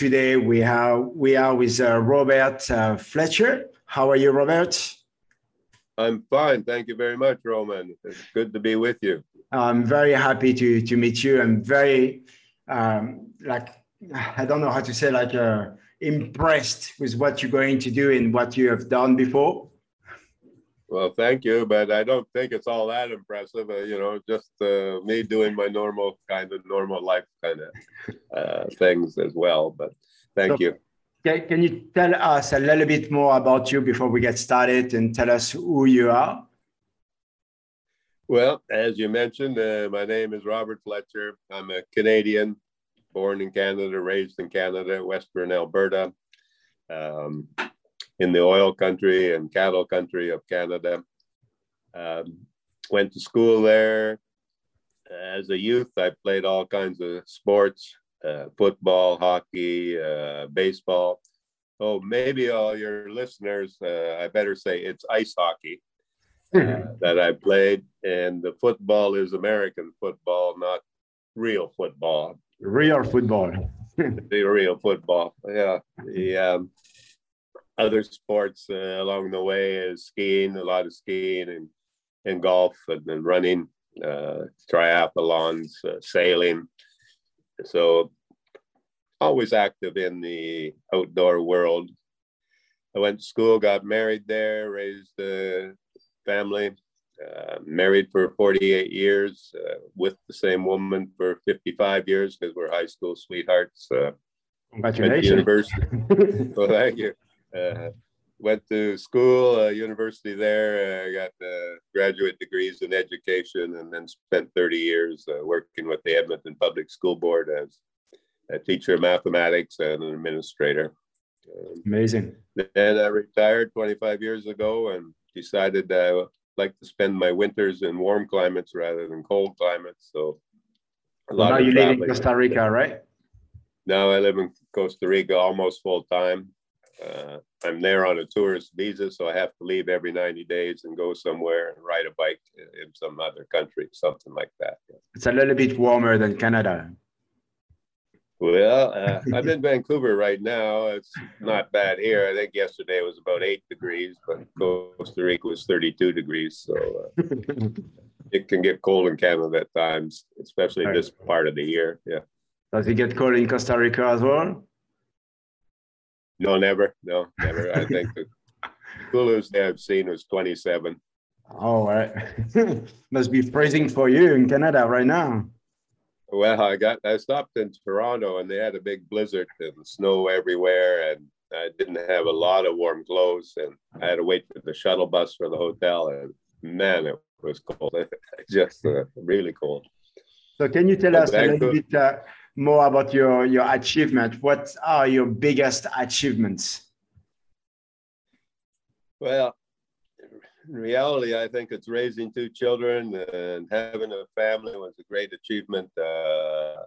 today we are we are with uh, Robert uh, Fletcher. How are you, Robert? I'm fine, thank you very much, Roman. It's good to be with you. I'm very happy to to meet you. I'm very um, like I don't know how to say like uh, impressed with what you're going to do and what you have done before. Well, thank you, but I don't think it's all that impressive. Uh, you know, just uh, me doing my normal kind of normal life kind of uh, things as well. But thank so, you. Can, can you tell us a little bit more about you before we get started and tell us who you are? Well, as you mentioned, uh, my name is Robert Fletcher. I'm a Canadian, born in Canada, raised in Canada, Western Alberta. Um, in the oil country and cattle country of Canada. Um, went to school there. As a youth, I played all kinds of sports uh, football, hockey, uh, baseball. Oh, maybe all your listeners, uh, I better say it's ice hockey uh, that I played. And the football is American football, not real football. Real football. the real football. Yeah. The, um, other sports uh, along the way is skiing, a lot of skiing and, and golf and, running, uh, triathlons, uh, sailing. So always active in the outdoor world. I went to school, got married there, raised a family, uh, married for 48 years, uh, with the same woman for 55 years because we're high school sweethearts. Uh, Congratulations. University. well, thank you. Uh, went to school, uh, university there. I got uh, graduate degrees in education, and then spent 30 years uh, working with the Edmonton Public School Board as a teacher of mathematics and an administrator. Um, Amazing. Then I retired 25 years ago and decided I would like to spend my winters in warm climates rather than cold climates. So a lot now you live in Costa Rica, right? Now I live in Costa Rica almost full time. Uh, I'm there on a tourist visa, so I have to leave every 90 days and go somewhere and ride a bike in some other country, something like that. It's a little bit warmer than Canada. Well, uh, I'm in Vancouver right now. It's not bad here. I think yesterday it was about eight degrees, but Costa Rica was 32 degrees. So uh, it can get cold in Canada at times, especially right. this part of the year. Yeah. Does it get cold in Costa Rica as well? No, never. No, never. I think the coolest I've seen was 27. Oh, right. Must be freezing for you in Canada right now. Well, I got I stopped in Toronto and they had a big blizzard and snow everywhere, and I didn't have a lot of warm clothes, and I had to wait for the shuttle bus for the hotel, and man, it was cold. Just uh, really cold. So, can you tell us a little bit? Uh, more about your, your achievement. What are your biggest achievements? Well, in reality, I think it's raising two children and having a family was a great achievement. Uh,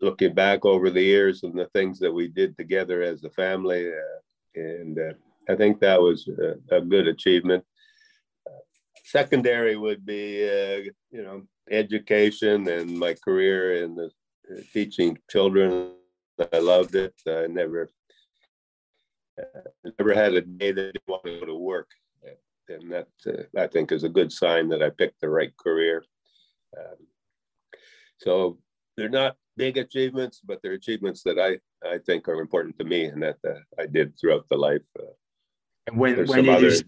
looking back over the years and the things that we did together as a family, uh, and uh, I think that was a, a good achievement. secondary would be, uh, you know, education and my career in the uh, teaching children. I loved it. I never uh, never had a day that I didn't want to go to work, and that uh, I think is a good sign that I picked the right career. Um, so they're not big achievements, but they're achievements that I I think are important to me, and that uh, I did throughout the life. Uh, and when when did other... you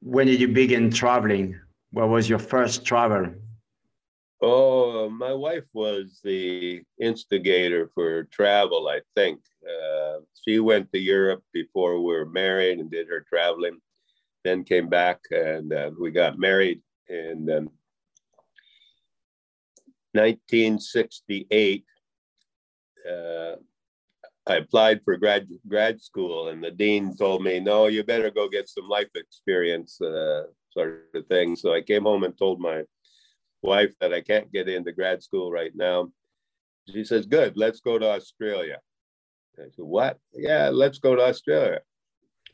when did you begin traveling? What was your first travel? Oh, my wife was the instigator for travel, I think. Uh, she went to Europe before we were married and did her traveling, then came back and uh, we got married in um, 1968. Uh, I applied for grad grad school, and the dean told me, "No, you better go get some life experience, uh, sort of thing." So I came home and told my wife that I can't get into grad school right now. She says, Good, let's go to Australia. I said, What? Yeah, let's go to Australia.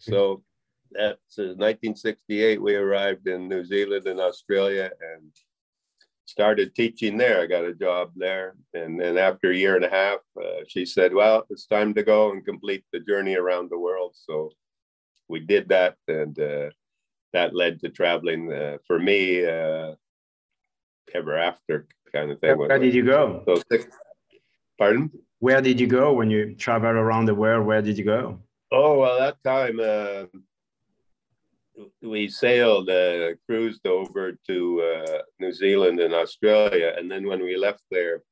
So that's uh, 1968. We arrived in New Zealand and Australia, and started teaching there. I got a job there. And then after a year and a half, uh, she said, Well, it's time to go and complete the journey around the world. So we did that. And uh, that led to traveling uh, for me uh, ever after kind of thing. Where did you go? So, six, pardon? Where did you go when you traveled around the world? Where did you go? Oh, well, that time uh, we sailed, uh, cruised over to uh, New Zealand and Australia. And then when we left there,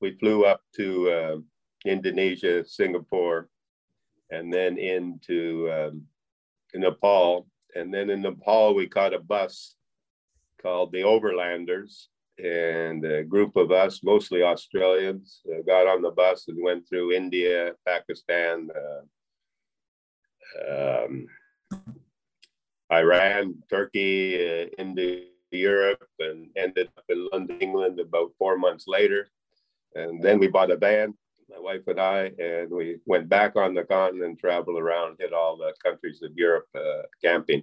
we flew up to uh, Indonesia, Singapore, and then into um, Nepal. And then in Nepal, we caught a bus called the Overlanders. And a group of us, mostly Australians, uh, got on the bus and went through India, Pakistan, uh, um, Iran, Turkey, uh, into Europe, and ended up in London, England about four months later. And then we bought a van, my wife and I, and we went back on the continent, traveled around, hit all the countries of Europe uh, camping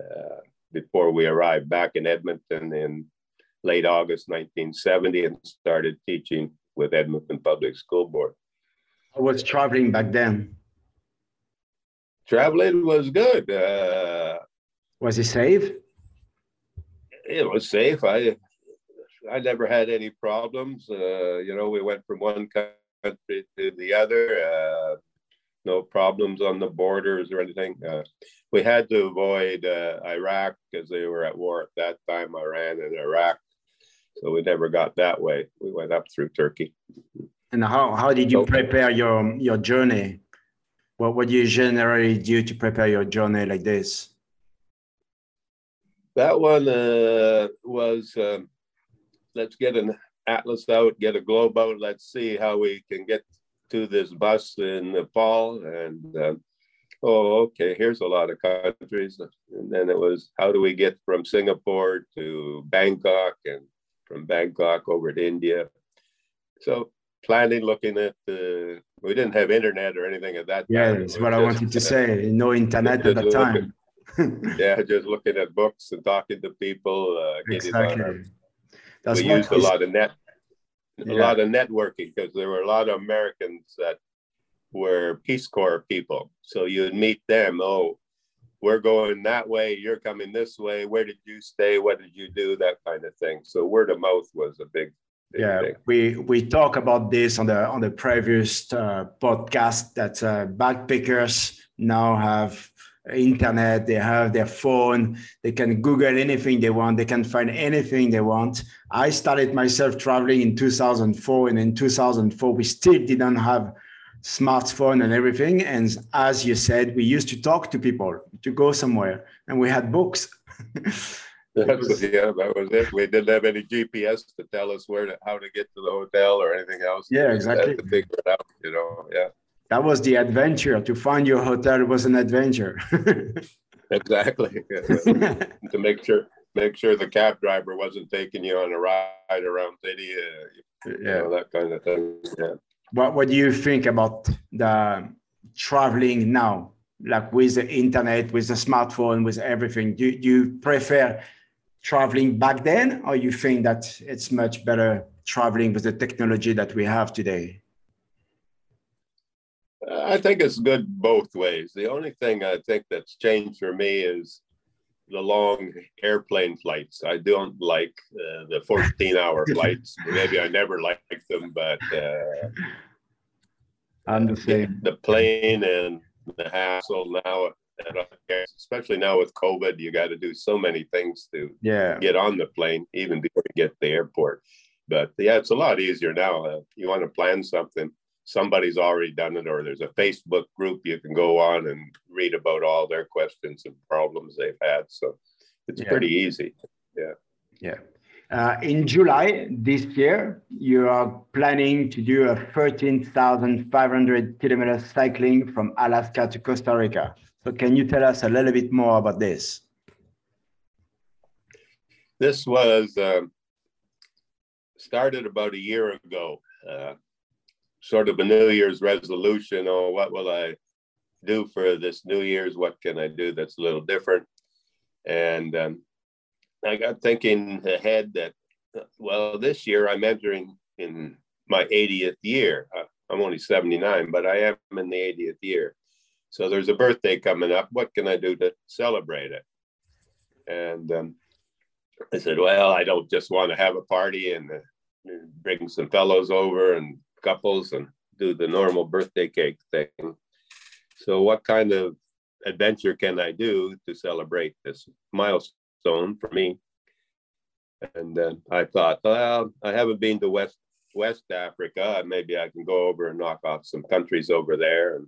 uh, before we arrived back in Edmonton in late August 1970 and started teaching with Edmonton Public School Board. I was traveling back then? Traveling was good. Uh, was it safe? It was safe. I I never had any problems. Uh, you know, we went from one country to the other. Uh, no problems on the borders or anything. Uh, we had to avoid uh, Iraq because they were at war at that time, Iran and Iraq. So we never got that way. We went up through Turkey. And how, how did you prepare your, your journey? What would you generally do to prepare your journey like this? That one uh, was um, let's get an atlas out, get a globe out. Let's see how we can get to this bus in Nepal. And um, oh, okay, here's a lot of countries. And then it was how do we get from Singapore to Bangkok and from Bangkok over to India. So planning, looking at the, we didn't have internet or anything at that yeah, time. Yeah, that's what I wanted to say. No internet at the time. yeah, just looking at books and talking to people. Uh, exactly. That's we used a lot of net, yeah. a lot of networking because there were a lot of Americans that were Peace Corps people. So you'd meet them. Oh, we're going that way. You're coming this way. Where did you stay? What did you do? That kind of thing. So word of mouth was a big. big yeah, thing. we we talk about this on the on the previous uh, podcast that uh, backpackers now have internet, they have their phone, they can Google anything they want, they can find anything they want. I started myself traveling in 2004, and in 2004, we still didn't have smartphone and everything. And as you said, we used to talk to people to go somewhere, and we had books. was, yeah, that was it. We didn't have any GPS to tell us where to, how to get to the hotel or anything else. Yeah, exactly. to figure it out, you know. Yeah that was the adventure to find your hotel was an adventure exactly to make sure make sure the cab driver wasn't taking you on a ride around city uh, yeah know, that kind of thing yeah what, what do you think about the traveling now like with the internet with the smartphone with everything do, do you prefer traveling back then or you think that it's much better traveling with the technology that we have today I think it's good both ways. The only thing I think that's changed for me is the long airplane flights. I don't like uh, the 14 hour flights. Maybe I never liked them, but uh, I'm the same. The plane and the hassle now, especially now with COVID, you got to do so many things to yeah. get on the plane, even before you get to the airport. But yeah, it's a lot easier now. Uh, you want to plan something somebody's already done it or there's a facebook group you can go on and read about all their questions and problems they've had. So it's yeah. pretty easy. Yeah. Yeah. Uh, in july this year you are planning to do a 13500 kilometer cycling from alaska to costa rica. So can you tell us a little bit more about this? This was um, started about a year ago. Uh, sort of a New Year's resolution or what will I do for this New Year's? What can I do that's a little different? And um, I got thinking ahead that well, this year I'm entering in my 80th year. I'm only 79, but I am in the 80th year. So there's a birthday coming up. What can I do to celebrate it? And um, I said, well, I don't just want to have a party and, uh, bring some fellows over and couples and do the normal birthday cake thing. So what kind of adventure can I do to celebrate this milestone for me? And then I thought, well, I haven't been to West West Africa. Maybe I can go over and knock off some countries over there. And,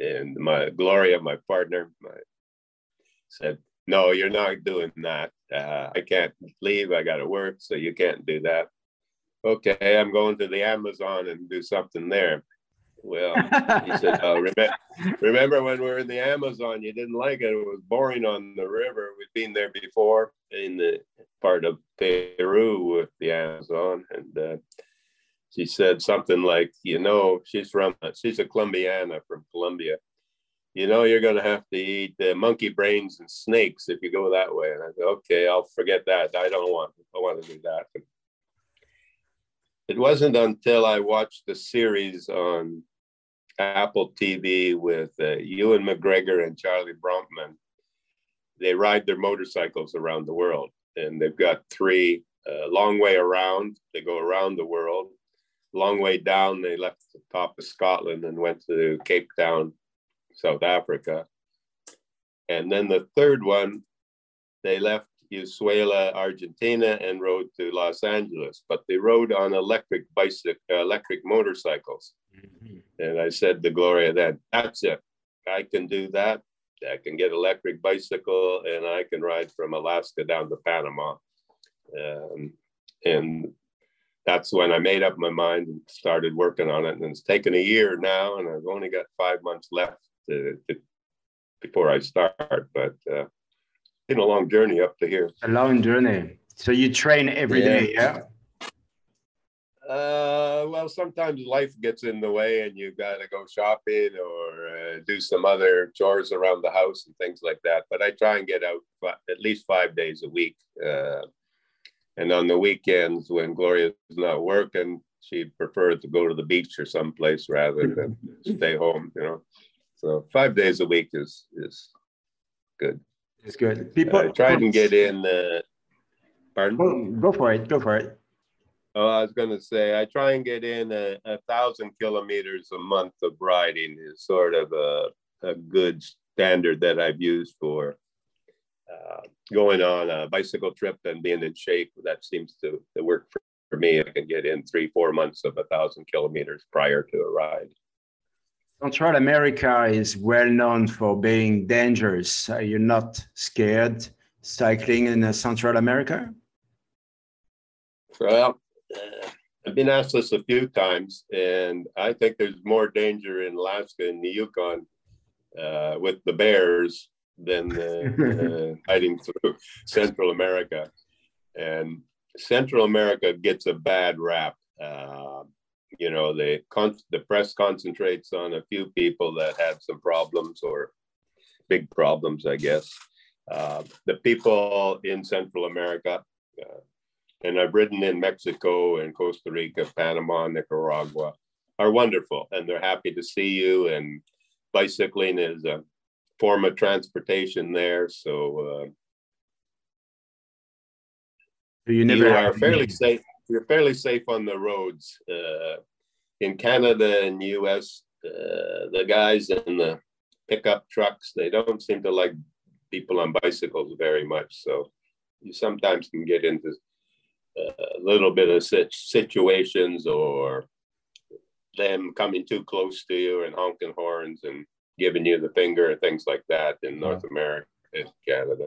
and my Gloria, my partner, my, said, no, you're not doing that. Uh, I can't leave. I got to work, so you can't do that. Okay, I'm going to the Amazon and do something there. Well, he said, oh, remember, remember when we were in the Amazon, you didn't like it. It was boring on the river. We've been there before in the part of Peru with the Amazon. And uh, she said something like, you know, she's from, she's a Colombiana from Colombia. You know, you're going to have to eat uh, monkey brains and snakes if you go that way. And I said, okay, I'll forget that. I don't want, I want to do that. It wasn't until I watched the series on Apple TV with uh, Ewan McGregor and Charley Boorman. They ride their motorcycles around the world, and they've got three uh, long way around. They go around the world. Long way down, they left the top of Scotland and went to Cape Town, South Africa. And then the third one, they left Ushuaia, Argentina, and rode to Los Angeles. But they rode on electric bicycle, electric motorcycles. Mm-hmm. And I said to Gloria, "That that's it. I can do that. I can get electric bicycle, and I can ride from Alaska down to Panama." Um, and that's when I made up my mind and started working on it. And it's taken a year now, and I've only got five months left to, to, before I start. But uh, been a long journey up to here. A long journey. So you train every yeah. day, yeah? Uh, well, sometimes life gets in the way and you got to go shopping or uh, do some other chores around the house and things like that. But I try and get out at least five days a week. Uh, and on the weekends, when Gloria's not working, she'd prefer to go to the beach or someplace rather than stay home, you know. So five days a week is is good. It's good. People I tried and get in. Uh, pardon? Go, go for it. Go for it. Oh, I was going to say I try and get in a, a, thousand kilometers a month of riding is sort of a, a good standard that I've used for uh, going on a bicycle trip and being in shape. That seems to, to work for, for me. I can get in three, four months of a thousand kilometers prior to a ride. Central America is well known for being dangerous. Are you not scared cycling in uh, Central America? Well, uh, I've been asked this a few times, and I think there's more danger in Alaska and the Yukon uh, with the bears than uh, hiding through Central America. And Central America gets a bad rap. You know, the con- the press concentrates on a few people that have some problems or big problems, I guess. Uh, the people in Central America, uh, and I've ridden in Mexico and Costa Rica, Panama, Nicaragua, are wonderful, and they're happy to see you. And bicycling is a form of transportation there, so. Uh, you never you are fairly safe you're fairly safe on the roads. Uh, in Canada and US, uh, the guys in the pickup trucks, they don't seem to like people on bicycles very much. So you sometimes can get into uh, a little bit of such situations or them coming too close to you and honking horns and giving you the finger and things like that in North America and Canada.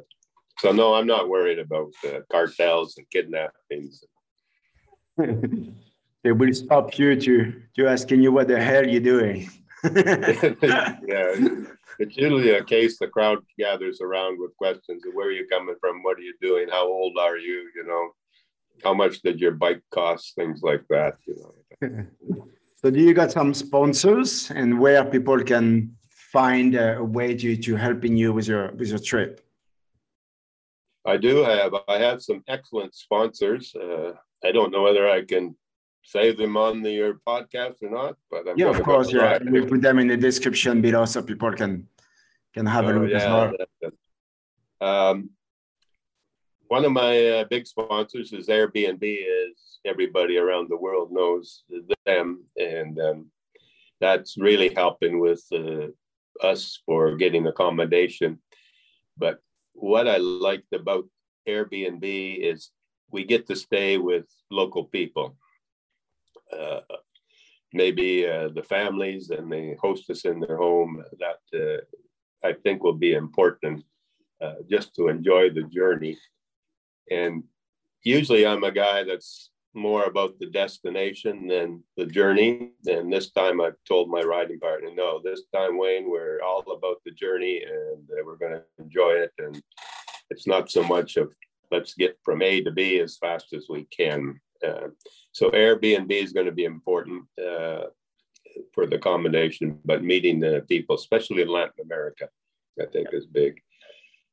So no, I'm not worried about uh, cartels and kidnappings. They will stop you to, to asking you what the hell you're doing. yeah, it's usually a case the crowd gathers around with questions of where are you coming from, what are you doing, how old are you, you know, how much did your bike cost, things like that, you know. so do you got some sponsors and where people can find a, way to, to helping you with your with your trip? I do have. I have some excellent sponsors. Uh, I don't know whether I can say them on the, your podcast or not, but I'm yeah, of course, yeah. We put them in the description below so people can can have oh, a look yeah, as well. Um, one of my uh, big sponsors is Airbnb. Is everybody around the world knows them, and um, that's really helping with uh, us for getting accommodation. But what I liked about Airbnb is we get to stay with local people. Uh, maybe uh, the families and the hostess in their home. That uh, I think will be important uh, just to enjoy the journey. And usually I'm a guy that's more about the destination than the journey. And this time I've told my riding partner, no, this time, Wayne, we're all about the journey and we're going to enjoy it. And it's not so much of let's get from A to B as fast as we can. Uh, so Airbnb is going to be important uh, for the accommodation, but meeting the people, especially in Latin America, I think is big.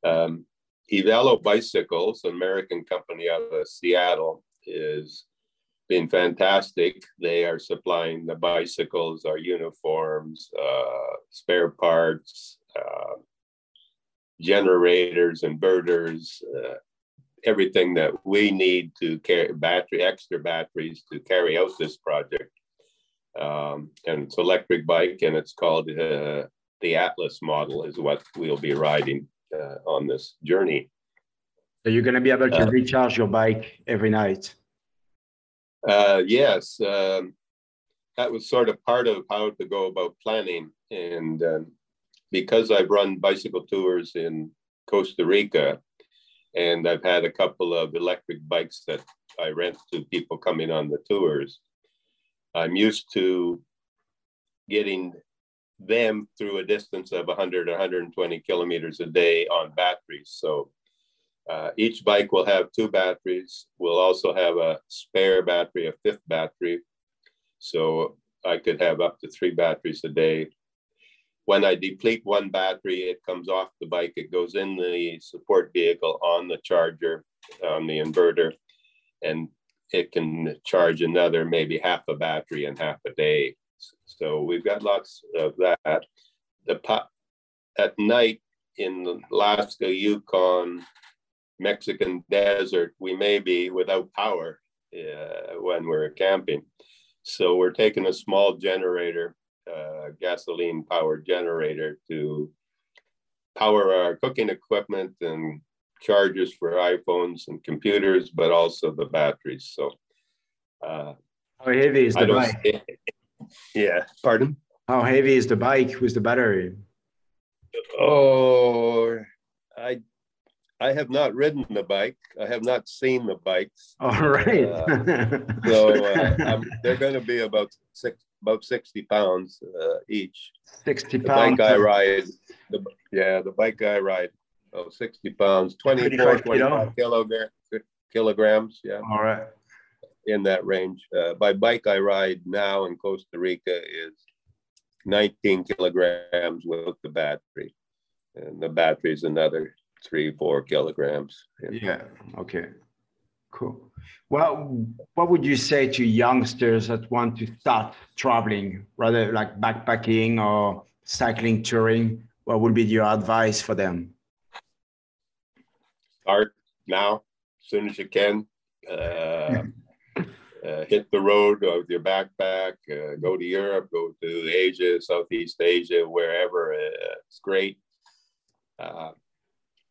Um, Evelo Bicycles, an American company out of Seattle, is been fantastic. They are supplying the bicycles, our uniforms, uh, spare parts, uh, generators, inverters, uh, everything that we need to carry battery, extra batteries to carry out this project. Um, and it's electric bike, and it's called uh, the Atlas model, is what we'll be riding uh, on this journey. So you're going to be able to uh, recharge your bike every night. Uh, yes, um, that was sort of part of how to go about planning. And um, because I've run bicycle tours in Costa Rica, and I've had a couple of electric bikes that I rent to people coming on the tours, I'm used to getting them through a distance of 100 120 kilometers a day on batteries. So uh, each bike will have two batteries. We'll also have a spare battery, a fifth battery. So I could have up to three batteries a day. When I deplete one battery, it comes off the bike. It goes in the support vehicle on the charger, on the inverter, and it can charge another maybe half a battery in half a day. So we've got lots of that. The at night in Alaska, Yukon, Mexican desert, we may be without power uh, when we're camping. So we're taking a small generator, uh, gasoline powered generator to power our cooking equipment and chargers for iPhones and computers, but also the batteries. So, uh, how heavy is the bike? yeah, pardon? How heavy is the bike with the battery? Oh, I I have not ridden the bike. I have not seen the bikes. All right. Uh, so uh, they're going to be about six, about sixty pounds uh, each. Sixty the pounds. The bike I ride. The, yeah, the bike I ride. Oh, 60 pounds, 24, 25 kilograms, kilograms. Yeah. All right. In that range. Uh, by bike I ride now in Costa Rica is 19 kilograms with the battery. And the battery is another three, four kilograms. Yeah. Okay. Cool. Well, what would you say to youngsters that want to start traveling, rather like backpacking or cycling touring? What would be your advice for them? Start now, as soon as you can. Uh, uh, hit the road with your backpack. Uh, go to Europe. Go to Asia, Southeast Asia, wherever. Uh, it's great.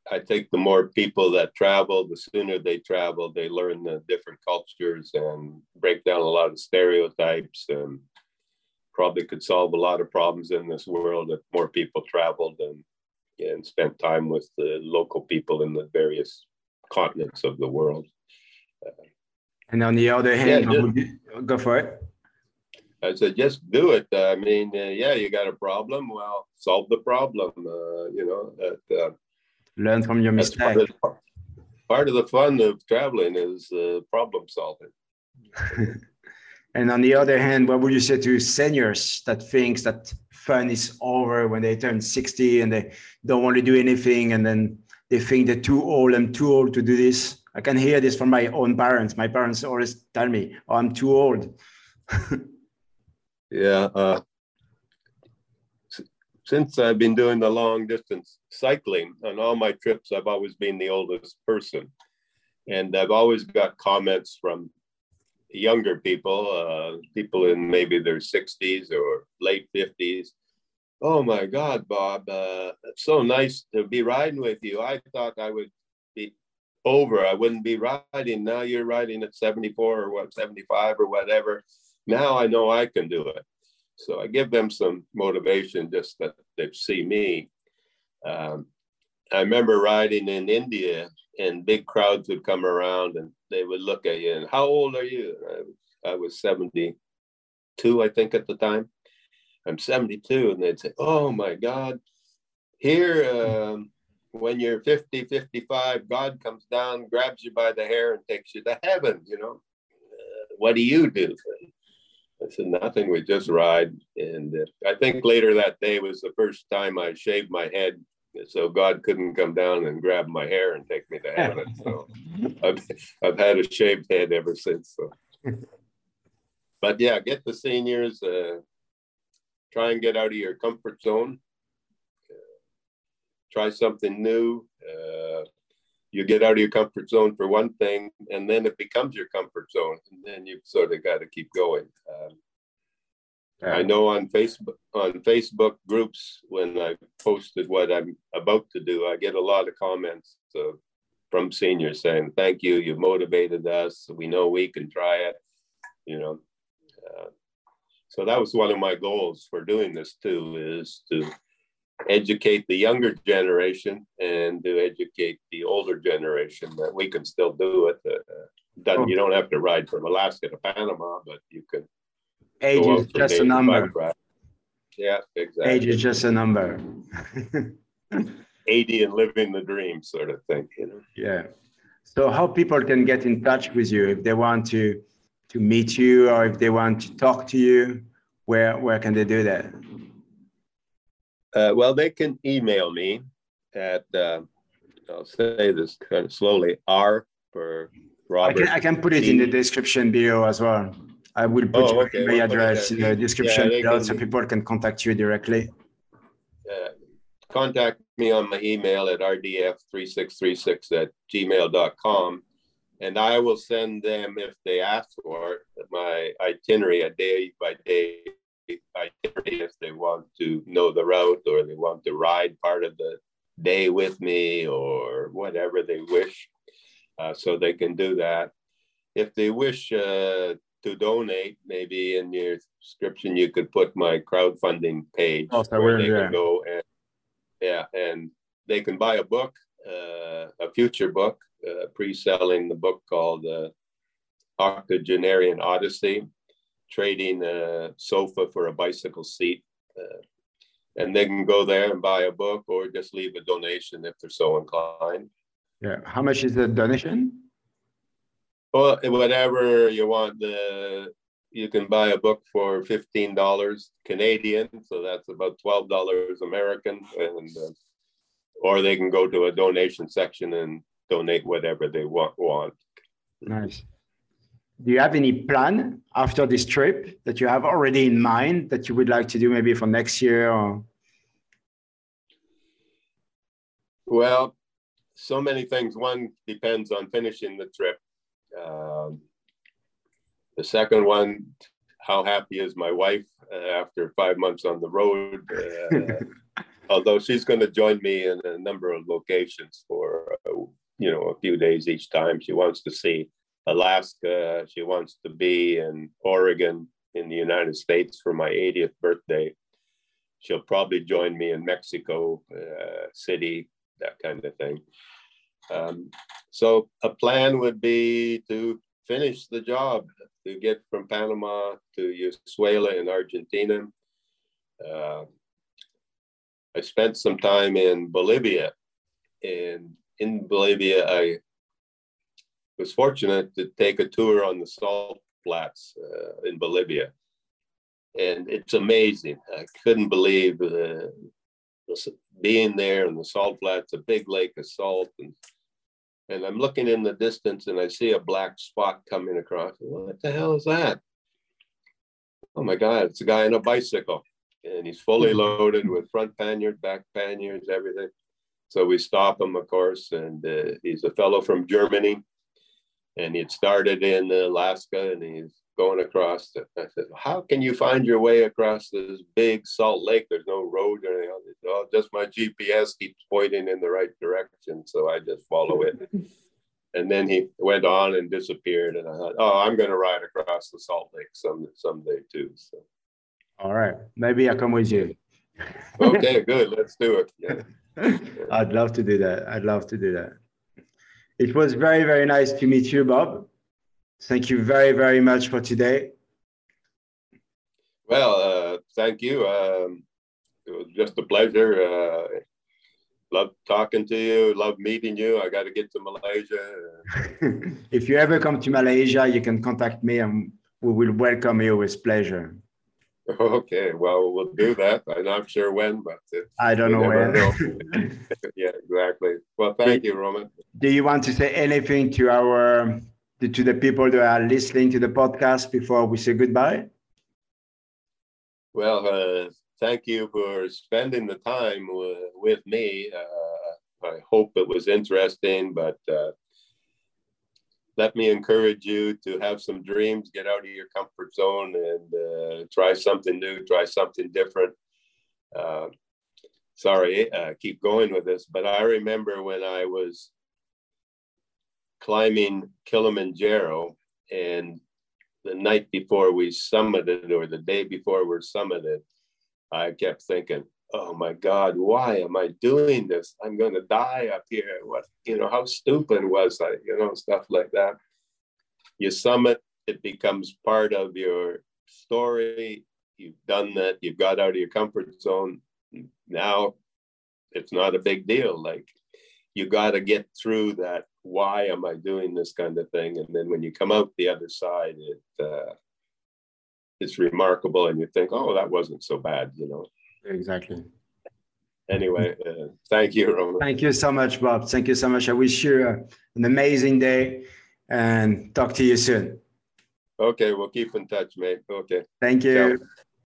Uh, I think the more people that travel, the sooner they travel, they learn the different cultures and break down a lot of stereotypes and probably could solve a lot of problems in this world if more people traveled and, and spent time with the local people in the various continents of the world. and on the other hand, yeah, just, go for it. I said, just do it. I mean, uh, yeah, you got a problem. Well, solve the problem. Uh, you know, that, uh, learn from your mistake. Part of, part of, the fun of traveling is uh, problem solving. and on the other hand, what would you say to seniors that thinks that fun is over when they turn 60 and they don't want to do anything and then they think they're too old and too old to do this? I can hear this from my own parents. My parents always tell me, oh, I'm too old. yeah. Uh, since I've been doing the long distance cycling on all my trips, I've always been the oldest person. And I've always got comments from younger people, uh, people in maybe their 60s or late 50s. Oh my God, Bob, uh, so nice to be riding with you. I thought I would be over. I wouldn't be riding. Now you're riding at 74 or what, 75 or whatever. Now I know I can do it. So I give them some motivation just that they see me. Um, I remember riding in India and big crowds would come around and they would look at you and how old are you? I, I, was 72, I think at the time. I'm 72. And they'd say, oh my God, here, um, when you're 50, 55, God comes down, grabs you by the hair and takes you to heaven, you know. Uh, what do you do? I said, nothing, we just ride. And uh, I think later that day was the first time I shaved my head so God couldn't come down and grab my hair and take me to heaven. So I've, I've had a shaved head ever since. So. But yeah, get the seniors, uh, try and get out of your comfort zone, uh, try something new. You get out of your comfort zone for one thing, and then it becomes your comfort zone, and then you've sort of got to keep going. Um, I know on Facebook on Facebook groups when I posted what I'm about to do, I get a lot of comments from seniors saying, "Thank you, you've motivated us. We know we can try it." You know, uh, so that was one of my goals for doing this too, is to educate the younger generation and to educate the older generation that we can still do it. Uh, oh. You don't have to ride from Alaska to Panama, but you can Age is just a number. Yeah, exactly. Age is just a number. 80 and living the dream sort of thing, you know. Yeah. So how people can get in touch with you if they want to to meet you or if they want to talk to you, where where can they do that? Uh, well, they can email me at uh, I'll say this kind of slowly. R for Robert. I can, I can put it in the description below as well. I will put oh, okay. my address in the description yeah, below so people can contact you directly. Uh, contact me on my email at rdf3636 at gmail.com and I will send them if they ask for it, my itinerary, a day by day if they want to know the route or they want to ride part of the day with me or whatever they wish. Uh, so they can do that. If they wish uh, to donate, maybe in your description you could put my crowdfunding page oh, where they can go and yeah, and they can buy a book, uh, a future book, uh, pre-selling the book called uh, Octogenarian Odyssey, trading a sofa for a bicycle seat. Uh, and they can go there and buy a book or just leave a donation if they're so inclined. Yeah. How much is the donation? Well, whatever you want. The you can buy a book for fifteen dollars Canadian, so that's about twelve dollars American, and uh, or they can go to a donation section and donate whatever they want. want. Nice. Do you have any plan after this trip that you have already in mind that you would like to do maybe for next year or? Well, so many things. One depends on finishing the trip. Um, the second one, how happy is my wife uh, after five months on the road? Uh, although she's going to join me in a number of locations for uh, you know a few days each time. She wants to see Alaska. She wants to be in Oregon in the United States for my 80th birthday. She'll probably join me in Mexico uh, City, that kind of thing. Um, so a plan would be to finish the job, to get from Panama to Ushuaia in Argentina. Uh, I spent some time in Bolivia, and in Bolivia, I was fortunate to take a tour on the salt flats uh, in Bolivia. And it's amazing. I couldn't believe uh, being there in the salt flats, a big lake of salt, and and I'm looking in the distance and I see a black spot coming across. What the hell is that? Oh my God, it's a guy on a bicycle and he's fully hmm. loaded with front panniers, back panniers, everything. So we stop him, of course, and uh, he's a fellow from Germany and he had started in Alaska and he's going across. The, I said, How can you find your way across this big salt lake? There's no road or anything. Said, oh, just my GPS keeps pointing in the right direction. So I just follow it. and then he went on and disappeared. And I thought, Oh, I'm going to ride across the salt lake some, someday too. So. All right. Maybe I'll come with you. okay, good. Let's do it. Yeah. I'd love to do that. I'd love to do that. It was very, very nice to meet you, Bob. Thank you very, very much for today. Well, uh, thank you. Um, it was just a pleasure. Uh, love talking to you. Love meeting you. I got to get to Malaysia. if you ever come to Malaysia, you can contact me and we will welcome you with pleasure. Okay, well, we'll do that. I'm not sure when, but I don't know when. Know. yeah, exactly. Well, thank do, you, Roman. Do you want to say anything to our to the people that are listening to the podcast before we say goodbye? Well, uh, thank you for spending the time with me. Uh, I hope it was interesting, but uh, let me encourage you to have some dreams, get out of your comfort zone, and uh, try something new, try something different. Uh, sorry, uh, keep going with this, but I remember when I was climbing Kilimanjaro, and the night before we summited, or the day before we're summited, I kept thinking, oh my God, why am I doing this? I'm going to die up here. What, you know, how stupid was I? You know, stuff like that. You summit, it becomes part of your story. You've done that, you've got out of your comfort zone. Now it's not a big deal. Like you got to get through that. Why am I doing this kind of thing? And then when you come out the other side, it, uh, it's remarkable and you think, oh, that wasn't so bad, you know. Exactly. Anyway, uh, thank you, Roman. Thank you so much, Bob. Thank you so much. I wish you uh, an amazing day and talk to you soon. Okay, we'll keep in touch, mate. Okay. Thank you. Ciao.